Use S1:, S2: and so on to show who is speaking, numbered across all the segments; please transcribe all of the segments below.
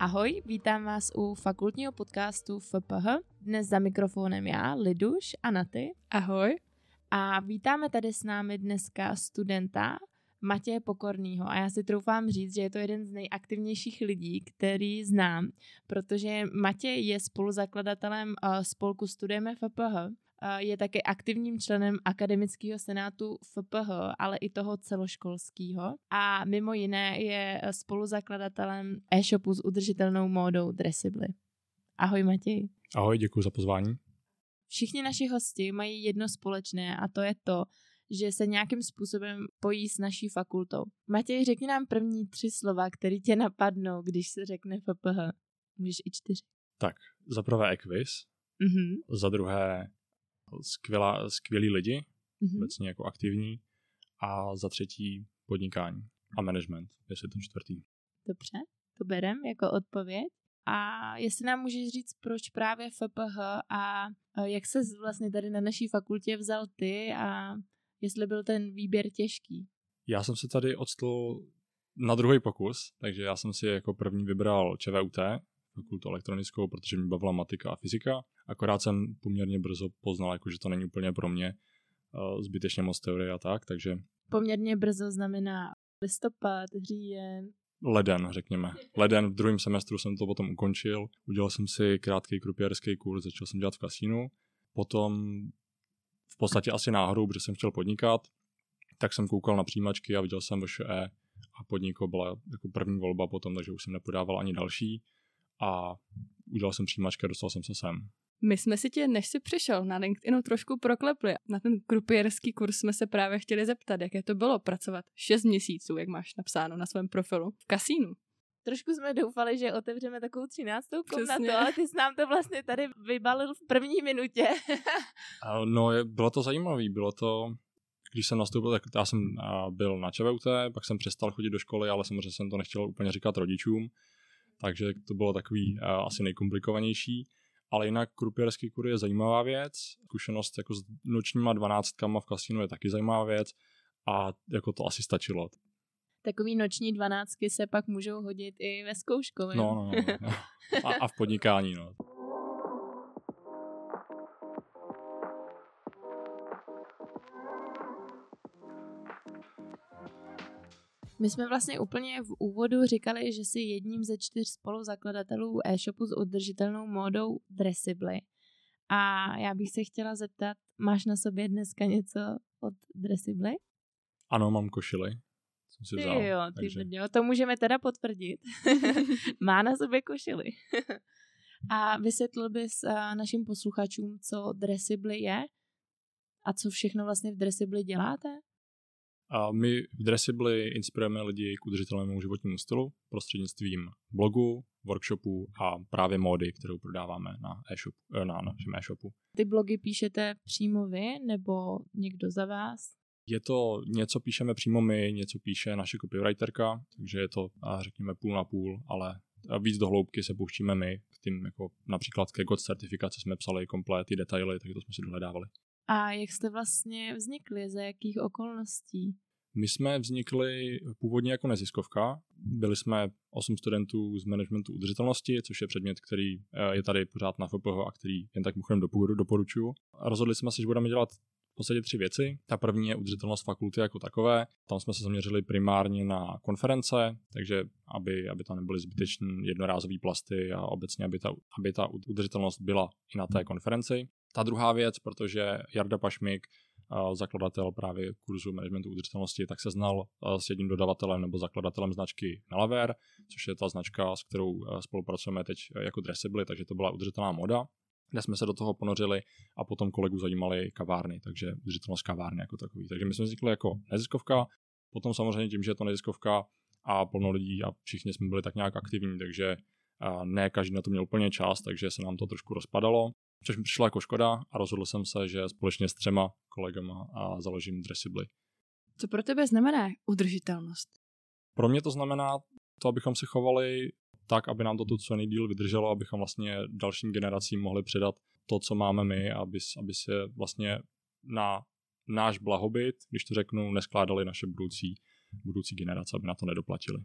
S1: Ahoj, vítám vás u fakultního podcastu FPH. Dnes za mikrofonem já, Liduš a Naty.
S2: Ahoj.
S1: A vítáme tady s námi dneska studenta Matěje Pokornýho. A já si troufám říct, že je to jeden z nejaktivnějších lidí, který znám, protože Matěj je spoluzakladatelem eh, spolku Studujeme FPH je také aktivním členem akademického senátu FPH, ale i toho celoškolského. A mimo jiné je spoluzakladatelem e-shopu s udržitelnou módou Dressibly. Ahoj Matěj.
S3: Ahoj, děkuji za pozvání.
S1: Všichni naši hosti mají jedno společné a to je to, že se nějakým způsobem pojí s naší fakultou. Matěj, řekni nám první tři slova, které tě napadnou, když se řekne FPH. Můžeš i čtyři.
S3: Tak, za prvé Equis, mm-hmm. za druhé skvělá, skvělí lidi, mm-hmm. obecně jako aktivní, a za třetí podnikání a management, jestli to čtvrtý.
S1: Dobře, to berem jako odpověď. A jestli nám můžeš říct, proč právě FPH a jak se vlastně tady na naší fakultě vzal ty a jestli byl ten výběr těžký?
S3: Já jsem se tady odstl na druhý pokus, takže já jsem si jako první vybral ČVUT, fakultu elektronickou, protože mě bavila matika a fyzika. Akorát jsem poměrně brzo poznal, jako, že to není úplně pro mě uh, zbytečně moc teorie a tak, takže...
S1: Poměrně brzo znamená listopad, říjen,
S3: leden, řekněme. Leden, v druhém semestru jsem to potom ukončil. Udělal jsem si krátký krupierský kurz, začal jsem dělat v kasínu. Potom v podstatě asi náhodou, protože jsem chtěl podnikat, tak jsem koukal na přijímačky a viděl jsem VŠE a podniko byla jako první volba potom, takže už jsem nepodával ani další a udělal jsem přijímačky a dostal jsem se sem.
S2: My jsme si tě, než jsi přišel na LinkedInu, trošku proklepli. Na ten krupierský kurz jsme se právě chtěli zeptat, jaké to bylo pracovat 6 měsíců, jak máš napsáno na svém profilu, v kasínu.
S1: Trošku jsme doufali, že otevřeme takovou třináctou komnatu, ale ty jsi nám to vlastně tady vybalil v první minutě.
S3: no, bylo to zajímavé, bylo to, když jsem nastoupil, tak já jsem byl na ČVUT, pak jsem přestal chodit do školy, ale samozřejmě jsem to nechtěl úplně říkat rodičům, takže to bylo takový asi nejkomplikovanější. Ale jinak krupierský kur je zajímavá věc, zkušenost jako s nočníma dvanáctkama v kasínu je taky zajímavá věc a jako to asi stačilo.
S1: Takový noční dvanáctky se pak můžou hodit i ve zkouškově.
S3: No, no, no, no. A, a v podnikání, no.
S1: My jsme vlastně úplně v úvodu říkali, že jsi jedním ze čtyř spoluzakladatelů e-shopu s udržitelnou módou Dressibly. A já bych se chtěla zeptat, máš na sobě dneska něco od Dressibly?
S3: Ano, mám košily. Jsem si vzal,
S1: ty jo, ty takže... jo, to můžeme teda potvrdit. Má na sobě košily. a vysvětlil bys našim posluchačům, co Dressibly je a co všechno vlastně v Dressibly děláte?
S3: A my v Dressibly inspirujeme lidi k udržitelnému životnímu stylu prostřednictvím blogu, workshopu a právě módy, kterou prodáváme na, e-shop, eh, na našem e-shopu.
S1: Ty blogy píšete přímo vy nebo někdo za vás?
S3: Je to něco píšeme přímo my, něco píše naše copywriterka, takže je to řekněme půl na půl, ale víc do hloubky se pouštíme my, k tím jako například ke God certifikaci jsme psali komplet ty detaily, takže to jsme si dohledávali.
S1: A jak jste vlastně vznikli, za jakých okolností?
S3: My jsme vznikli původně jako neziskovka. Byli jsme osm studentů z managementu udržitelnosti, což je předmět, který eh, je tady pořád na FPH a který jen tak mimochodem doporučuju. Rozhodli jsme se, že budeme dělat v podstatě tři věci. Ta první je udržitelnost fakulty jako takové. Tam jsme se zaměřili primárně na konference, takže aby, aby tam nebyly zbytečné jednorázové plasty a obecně, aby ta, aby ta udržitelnost byla i na té konferenci. Ta druhá věc, protože Jarda Pašmik, zakladatel právě kurzu managementu udržitelnosti, tak se znal s jedním dodavatelem nebo zakladatelem značky Nalaver, což je ta značka, s kterou spolupracujeme teď jako Dressibly, takže to byla udržitelná moda kde jsme se do toho ponořili a potom kolegu zajímali kavárny, takže udržitelnost kavárny jako takový. Takže my jsme vznikli jako neziskovka, potom samozřejmě tím, že je to neziskovka a plno lidí a všichni jsme byli tak nějak aktivní, takže ne každý na to měl úplně čas, takže se nám to trošku rozpadalo. Což mi přišla jako škoda a rozhodl jsem se, že společně s třema kolegama a založím Dressibly.
S2: Co pro tebe znamená udržitelnost?
S3: Pro mě to znamená to, abychom se chovali tak, aby nám to tu co nejdíl vydrželo, abychom vlastně dalším generacím mohli předat to, co máme my, aby, aby se vlastně na náš blahobyt, když to řeknu, neskládali naše budoucí, budoucí generace, aby na to nedoplatili.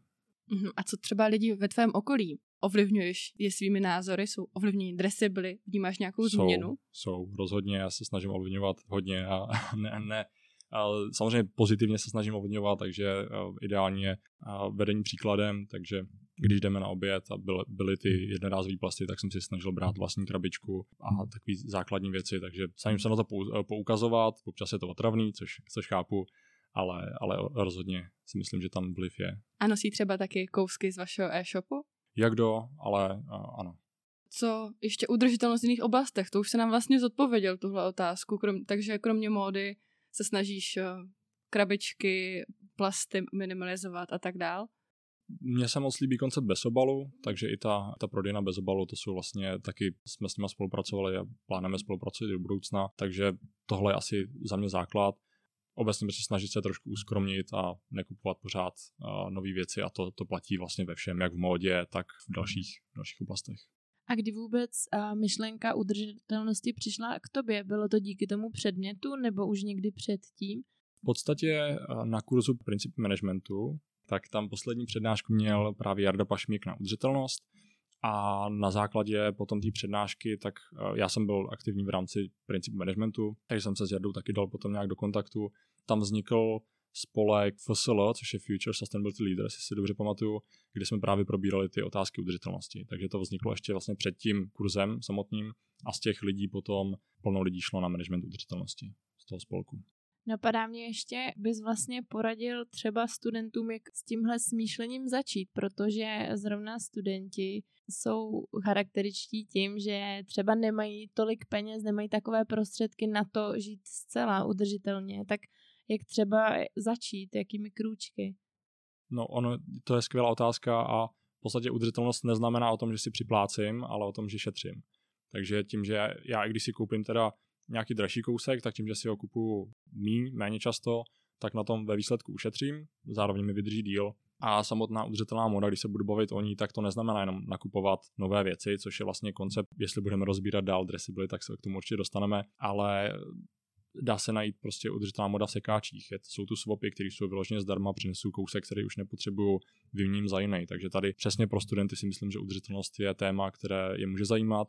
S2: Mhm, a co třeba lidi ve tvém okolí? Ovlivňuješ je svými názory, jsou ovlivnění dresy, byly, vnímáš nějakou
S3: jsou,
S2: změnu?
S3: Jsou, rozhodně, já se snažím ovlivňovat hodně a ne, ne, ale samozřejmě pozitivně se snažím ovlivňovat, takže ideálně vedení příkladem, takže když jdeme na oběd a byly, byly ty jednorázové plasty, tak jsem si snažil brát vlastní krabičku a takové základní věci, takže snažím se na to poukazovat, občas je to otravný, což, což chápu, ale, ale rozhodně si myslím, že tam vliv je.
S2: A nosí třeba taky kousky z vašeho e-shopu?
S3: Jak do, ale uh, ano.
S2: Co ještě udržitelnost v jiných oblastech? To už se nám vlastně zodpověděl tuhle otázku, krom, takže kromě módy se snažíš uh, krabičky, plasty minimalizovat a tak dál?
S3: Mně se moc líbí koncept bez obalu, takže i ta, ta prodejna bez obalu, to jsou vlastně taky, jsme s nimi spolupracovali a plánujeme spolupracovat i do budoucna, takže tohle je asi za mě základ obecně se snažit se trošku uskromnit a nekupovat pořád uh, nové věci a to, to platí vlastně ve všem, jak v módě, tak v dalších, dalších oblastech.
S1: A kdy vůbec uh, myšlenka udržitelnosti přišla k tobě? Bylo to díky tomu předmětu nebo už někdy předtím?
S3: V podstatě uh, na kurzu princip managementu, tak tam poslední přednášku měl právě Jarda Pašmík na udržitelnost a na základě potom té přednášky, tak eh, já jsem byl aktivní v rámci principu managementu, takže jsem se s Jardou taky dal potom nějak do kontaktu. Tam vznikl spolek FSL, což je Future Sustainability Leader, jestli si dobře pamatuju, kde jsme právě probírali ty otázky udržitelnosti. Takže to vzniklo ještě vlastně před tím kurzem samotným a z těch lidí potom plno lidí šlo na management udržitelnosti z toho spolku.
S1: Napadá mě ještě, bys vlastně poradil třeba studentům, jak s tímhle smýšlením začít, protože zrovna studenti jsou charakteričtí tím, že třeba nemají tolik peněz, nemají takové prostředky na to žít zcela udržitelně. Tak jak třeba začít, jakými krůčky?
S3: No ono, to je skvělá otázka a v podstatě udržitelnost neznamená o tom, že si připlácím, ale o tom, že šetřím. Takže tím, že já, i když si koupím teda nějaký dražší kousek, tak tím, že si ho kupuju míň, méně často, tak na tom ve výsledku ušetřím, zároveň mi vydrží díl. A samotná udržitelná moda, když se budu bavit o ní, tak to neznamená jenom nakupovat nové věci, což je vlastně koncept, jestli budeme rozbírat dál dresy tak se k tomu určitě dostaneme, ale dá se najít prostě udržitelná moda v sekáčích. Jsou tu swapy, které jsou vyloženě zdarma, přinesou kousek, který už nepotřebuju, vyměním za jiný. Takže tady přesně pro studenty si myslím, že udržitelnost je téma, které je může zajímat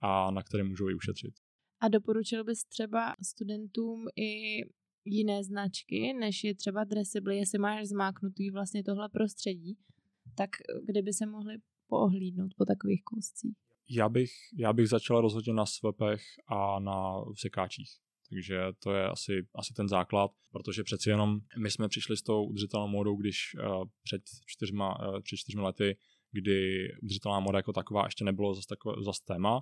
S3: a na které můžou i ušetřit.
S1: A doporučil bys třeba studentům i jiné značky, než je třeba Dressibly, jestli máš zmáknutý vlastně tohle prostředí, tak kde by se mohli poohlídnout po takových kouscích?
S3: Já bych, já bych začal rozhodně na svepech a na sekáčích. Takže to je asi, asi ten základ, protože přeci jenom my jsme přišli s tou udržitelnou módou, když uh, před, čtyřma, uh, před čtyřmi lety, kdy udržitelná móda jako taková ještě nebylo zase, zase téma,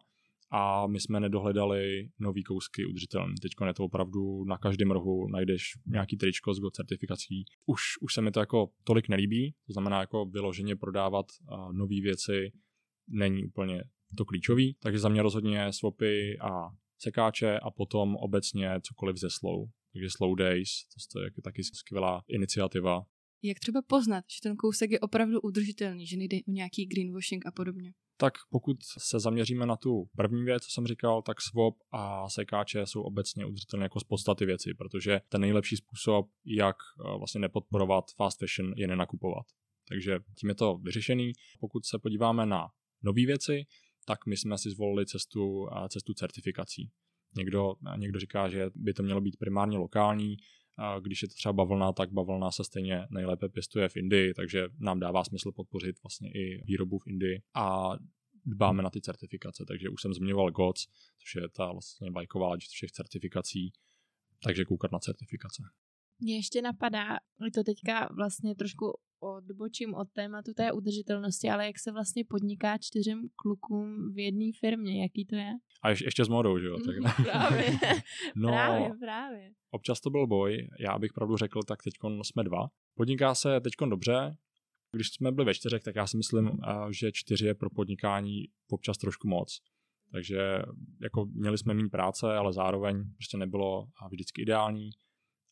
S3: a my jsme nedohledali nový kousky udržitelný. Teď je to opravdu na každém rohu najdeš nějaký tričko s GOT certifikací. Už, už se mi to jako tolik nelíbí, to znamená jako vyloženě prodávat uh, nové věci není úplně to klíčový, takže za mě rozhodně swapy a sekáče a potom obecně cokoliv ze slow. Takže Slow Days, to je taky skvělá iniciativa.
S2: Jak třeba poznat, že ten kousek je opravdu udržitelný, že nejde o nějaký greenwashing a podobně?
S3: Tak pokud se zaměříme na tu první věc, co jsem říkal, tak swap a sekáče jsou obecně udržitelné jako z podstaty věci, protože ten nejlepší způsob, jak eh, vlastně nepodporovat fast fashion, je nenakupovat. Takže tím je to vyřešený. Pokud se podíváme na nové věci, tak my jsme si zvolili cestu, eh, cestu certifikací. Někdo, někdo říká, že by to mělo být primárně lokální, a když je to třeba bavlna, tak bavlna se stejně nejlépe pěstuje v Indii, takže nám dává smysl podpořit vlastně i výrobu v Indii a dbáme na ty certifikace, takže už jsem zmiňoval GOTS, což je ta vlastně vlajková všech certifikací, takže koukat na certifikace.
S1: Mně ještě napadá, to teďka vlastně trošku odbočím od tématu té udržitelnosti, ale jak se vlastně podniká čtyřem klukům v jedné firmě, jaký to je?
S3: A ještě, ještě s modou, že jo? Tak
S1: ne. právě, no, právě, právě.
S3: Občas to byl boj, já bych pravdu řekl, tak teď jsme dva. Podniká se teď dobře, když jsme byli ve čtyřech, tak já si myslím, že čtyři je pro podnikání občas trošku moc. Takže jako měli jsme méně práce, ale zároveň prostě nebylo vždycky ideální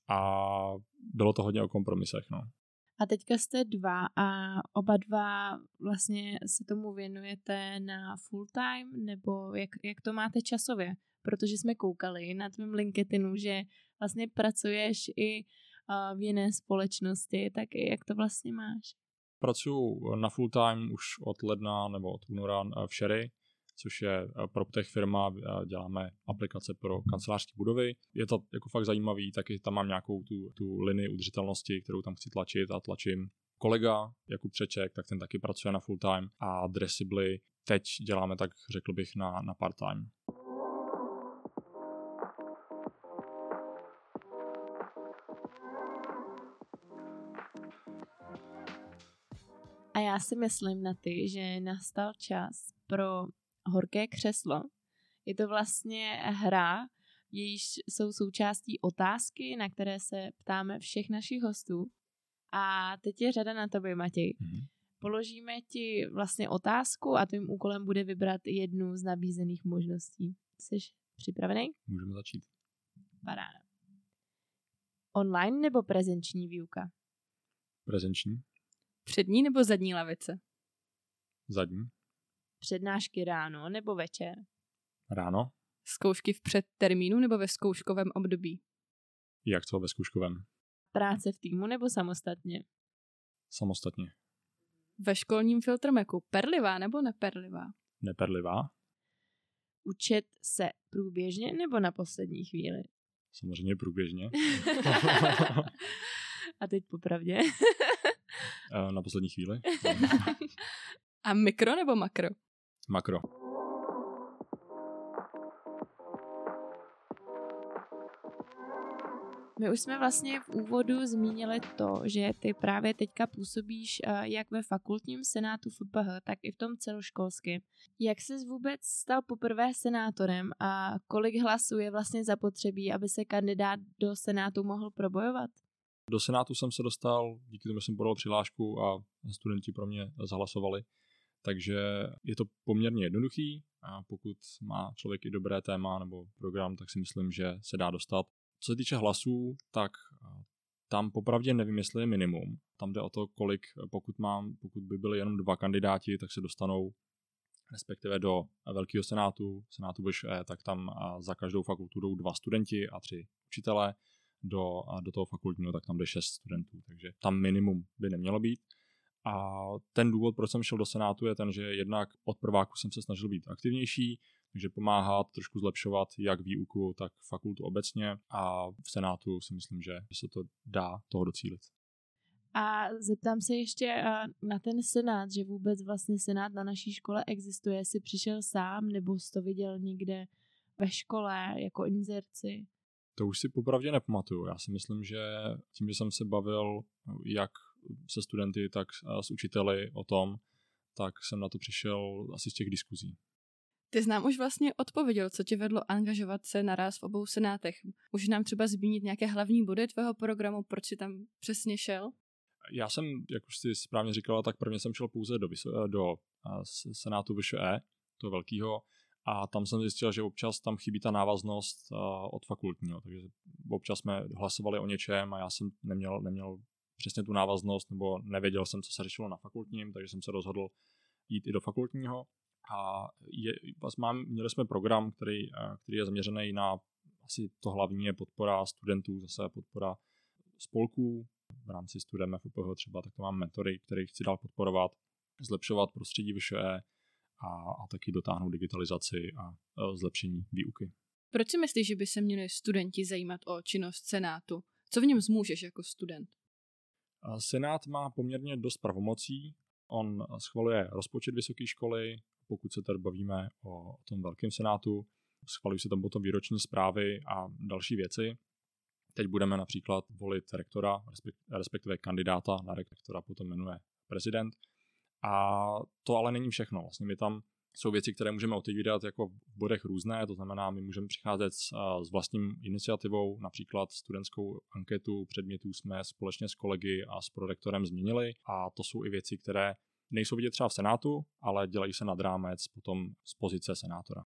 S3: a bylo to hodně o kompromisech. No.
S1: A teďka jste dva a oba dva vlastně se tomu věnujete na full time, nebo jak, jak to máte časově? Protože jsme koukali na tvém LinkedInu, že vlastně pracuješ i v jiné společnosti, tak jak to vlastně máš?
S3: Pracuji na full time už od ledna nebo od února v Sherry, což je PropTech firma, děláme aplikace pro kancelářské budovy. Je to jako fakt zajímavý, taky tam mám nějakou tu, tu linii udržitelnosti, kterou tam chci tlačit a tlačím. Kolega Jakub Přeček, tak ten taky pracuje na full time a Dressibly teď děláme tak, řekl bych, na, na part time.
S1: A já si myslím na ty, že nastal čas pro horké křeslo. Je to vlastně hra, jejíž jsou součástí otázky, na které se ptáme všech našich hostů. A teď je řada na tobě, Matěj. Mm-hmm. Položíme ti vlastně otázku a tvým úkolem bude vybrat jednu z nabízených možností. Jsi připravený?
S3: Můžeme začít.
S1: Paráda. Online nebo prezenční výuka?
S3: Prezenční.
S2: Přední nebo zadní lavice?
S3: Zadní.
S1: Přednášky ráno nebo večer?
S3: Ráno.
S2: Zkoušky v předtermínu nebo ve zkouškovém období?
S3: Jak co ve zkouškovém?
S1: Práce v týmu nebo samostatně?
S3: Samostatně.
S2: Ve školním filtrmeku perlivá nebo neperlivá?
S3: Neperlivá.
S1: Učit se průběžně nebo na poslední chvíli?
S3: Samozřejmě průběžně.
S1: A teď popravdě.
S3: na poslední chvíli.
S2: A mikro nebo makro?
S3: Makro.
S1: My už jsme vlastně v úvodu zmínili to, že ty právě teďka působíš eh, jak ve fakultním senátu FPH, tak i v tom celoškolském. Jak jsi vůbec stal poprvé senátorem a kolik hlasů je vlastně zapotřebí, aby se kandidát do senátu mohl probojovat?
S3: Do senátu jsem se dostal díky tomu, že jsem podal přihlášku a studenti pro mě zahlasovali. Takže je to poměrně jednoduchý a pokud má člověk i dobré téma nebo program, tak si myslím, že se dá dostat. Co se týče hlasů, tak tam popravdě nevím, jestli je minimum. Tam jde o to, kolik, pokud mám, pokud by byly jenom dva kandidáti, tak se dostanou respektive do Velkého senátu, senátu VŠE, tak tam za každou fakultu jdou dva studenti a tři učitele, do, do toho fakultního, tak tam jde šest studentů, takže tam minimum by nemělo být. A ten důvod, proč jsem šel do Senátu, je ten, že jednak od prváku jsem se snažil být aktivnější, takže pomáhat, trošku zlepšovat jak výuku, tak fakultu obecně a v Senátu si myslím, že se to dá toho docílit.
S1: A zeptám se ještě na ten senát, že vůbec vlastně senát na naší škole existuje. Jsi přišel sám nebo jsi to viděl někde ve škole jako inzerci?
S3: To už si popravdě nepamatuju. Já si myslím, že tím, že jsem se bavil jak se studenty, tak s učiteli o tom, tak jsem na to přišel asi z těch diskuzí.
S2: Ty znám už vlastně odpověděl, co tě vedlo angažovat se naraz v obou senátech. Můžeš nám třeba zmínit nějaké hlavní body tvého programu, proč jsi tam přesně šel?
S3: Já jsem, jak už jsi správně říkala, tak prvně jsem šel pouze do, do senátu VŠE, toho velkého, a tam jsem zjistil, že občas tam chybí ta návaznost od fakultního, takže občas jsme hlasovali o něčem a já jsem neměl, neměl přesně tu návaznost nebo nevěděl jsem, co se řešilo na fakultním, takže jsem se rozhodl jít i do fakultního a je, mám, měli jsme program, který, který je zaměřený na asi to hlavní je podpora studentů, zase podpora spolků v rámci studem FPH třeba, tak to mám mentory, který chci dál podporovat, zlepšovat prostředí vyšší a, a taky dotáhnout digitalizaci a, a zlepšení výuky.
S2: Proč si myslíš, že by se měli studenti zajímat o činnost Senátu? Co v něm zmůžeš jako student?
S3: Senát má poměrně dost pravomocí. On schvaluje rozpočet vysoké školy, pokud se tady bavíme o, tom velkém senátu, schvalují se tam potom výroční zprávy a další věci. Teď budeme například volit rektora, respektive kandidáta na rektora potom jmenuje prezident. A to ale není všechno. Vlastně my tam jsou věci, které můžeme otevírat jako v bodech různé, to znamená, my můžeme přicházet s, s vlastním iniciativou, například studentskou anketu předmětů jsme společně s kolegy a s prorektorem změnili a to jsou i věci, které nejsou vidět třeba v Senátu, ale dělají se nad rámec potom z pozice senátora.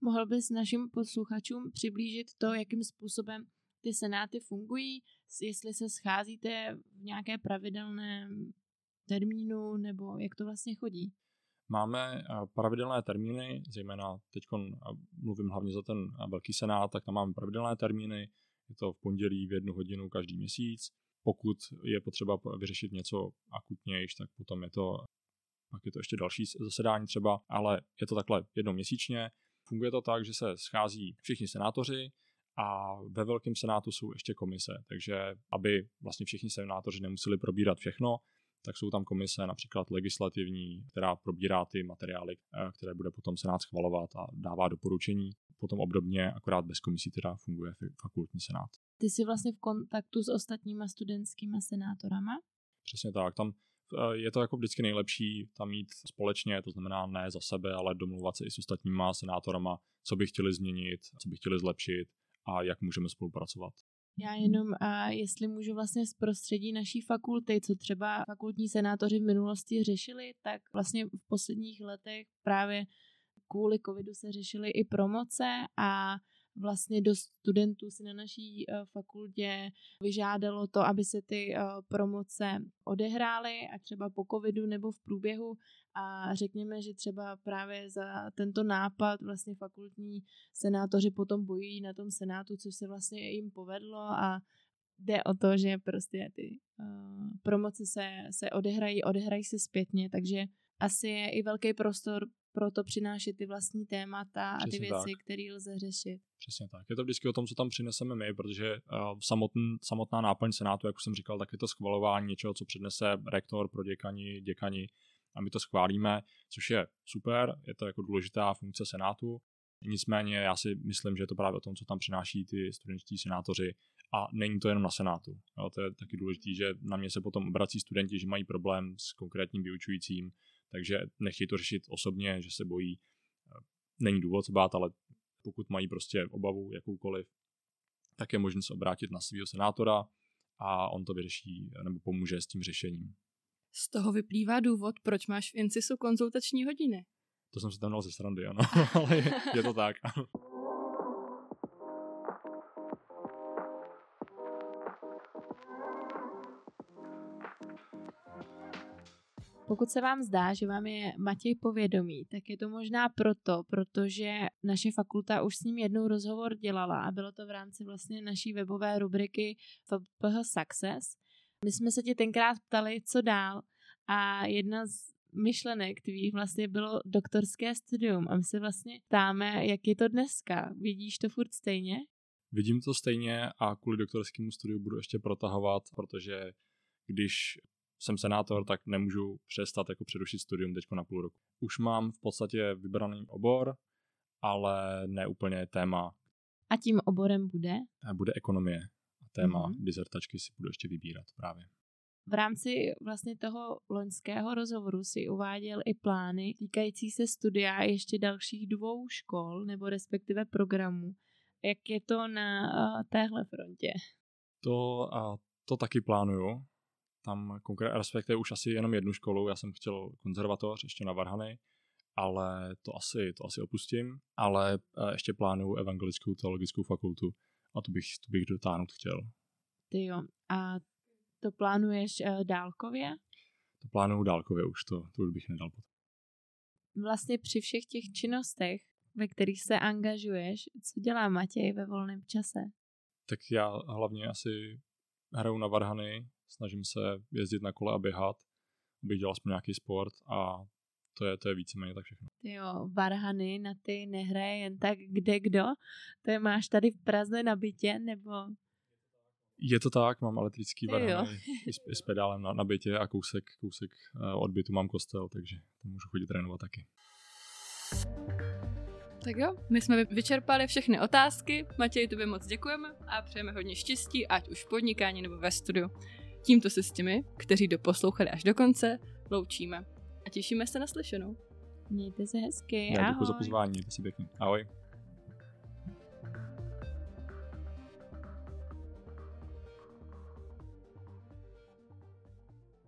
S1: Mohl bys našim posluchačům přiblížit to, jakým způsobem ty senáty fungují, jestli se scházíte v nějaké pravidelné termínu, nebo jak to vlastně chodí?
S3: Máme eh, pravidelné termíny, zejména teď mluvím hlavně za ten eh, velký senát, tak tam máme pravidelné termíny, je to v pondělí v jednu hodinu každý měsíc. Pokud je potřeba vyřešit něco akutnější, tak potom je to pak je to ještě další zasedání třeba, ale je to takhle jednou měsíčně. Funguje to tak, že se schází všichni senátoři a ve velkém senátu jsou ještě komise, takže aby vlastně všichni senátoři nemuseli probírat všechno, tak jsou tam komise například legislativní, která probírá ty materiály, eh, které bude potom Senát schvalovat a dává doporučení. Potom obdobně, akorát bez komisí teda funguje fakultní senát.
S1: Ty jsi vlastně v kontaktu s ostatníma studentskými senátorama?
S3: Přesně tak. Tam eh, je to jako vždycky nejlepší tam mít společně, to znamená ne za sebe, ale domluvat se i s ostatníma senátorama, co by chtěli změnit, co by chtěli zlepšit a jak můžeme spolupracovat.
S1: Já jenom, a jestli můžu vlastně z prostředí naší fakulty, co třeba fakultní senátoři v minulosti řešili, tak vlastně v posledních letech právě kvůli covidu se řešily i promoce a vlastně do studentů si na naší uh, fakultě vyžádalo to, aby se ty uh, promoce odehrály a třeba po covidu nebo v průběhu. A řekněme, že třeba právě za tento nápad vlastně fakultní senátoři potom bojují na tom senátu, což se vlastně jim povedlo. A jde o to, že prostě ty uh, promoce se, se odehrají, odehrají se zpětně, takže asi je i velký prostor pro to přinášet ty vlastní témata Přesně a ty věci, které lze řešit.
S3: Přesně tak. Je to vždycky o tom, co tam přineseme my, protože uh, samotn, samotná náplň Senátu, jak už jsem říkal, tak je to schvalování něčeho, co přednese rektor pro děkani, děkani a my to schválíme, což je super, je to jako důležitá funkce Senátu. Nicméně já si myslím, že je to právě o tom, co tam přináší ty studentští senátoři a není to jenom na Senátu. Jo, to je taky důležité, že na mě se potom obrací studenti, že mají problém s konkrétním vyučujícím, takže nechtějí to řešit osobně, že se bojí. Není důvod se bát, ale pokud mají prostě obavu jakoukoliv, tak je možné se obrátit na svého senátora a on to vyřeší nebo pomůže s tím řešením.
S2: Z toho vyplývá důvod, proč máš v Incisu konzultační hodiny.
S3: To jsem si tam dal ze srandy, ano, ale je, je to tak.
S1: Pokud se vám zdá, že vám je Matěj povědomý, tak je to možná proto, protože naše fakulta už s ním jednou rozhovor dělala a bylo to v rámci vlastně naší webové rubriky FPH Success. My jsme se tě tenkrát ptali, co dál a jedna z myšlenek tvých vlastně bylo doktorské studium a my se vlastně ptáme, jak je to dneska. Vidíš to furt stejně?
S3: Vidím to stejně a kvůli doktorskému studiu budu ještě protahovat, protože když jsem senátor, tak nemůžu přestat jako přerušit studium teď na půl roku. Už mám v podstatě vybraný obor, ale ne úplně téma.
S1: A tím oborem bude?
S3: Bude ekonomie. A téma mm-hmm. dizertačky si budu ještě vybírat právě.
S1: V rámci vlastně toho loňského rozhovoru si uváděl i plány týkající se studia ještě dalších dvou škol, nebo respektive programů. Jak je to na uh, téhle frontě?
S3: To, uh, to taky plánuju tam konkrétně, respektive už asi jenom jednu školu, já jsem chtěl konzervatoř ještě na Varhany, ale to asi, to asi opustím, ale eh, ještě plánuju evangelickou teologickou fakultu a to bych, to bych dotáhnout chtěl.
S1: Ty jo, a to plánuješ uh, dálkově?
S3: To plánuju dálkově už, to, to už bych nedal pot.
S1: Vlastně při všech těch činnostech, ve kterých se angažuješ, co dělá Matěj ve volném čase?
S3: Tak já hlavně asi hraju na varhany, snažím se jezdit na kole a běhat, abych dělal aspoň nějaký sport a to je, to je víceméně tak všechno.
S1: Jo, varhany na ty nehraje jen tak kde kdo? To je máš tady v Praze na bytě, nebo?
S3: Je to tak, mám elektrický varhany i s, i s pedálem na, na bytě a kousek, kousek eh, od bytu mám kostel, takže tam můžu chodit trénovat taky.
S2: Tak jo, my jsme vyčerpali všechny otázky. Matěj, tobě moc děkujeme a přejeme hodně štěstí, ať už v podnikání nebo ve studiu. Tímto se s těmi, kteří doposlouchali až do konce, loučíme a těšíme se na slyšenou.
S1: Mějte se hezky,
S3: Já děkuji za pozvání, mějte si pěkně. Ahoj.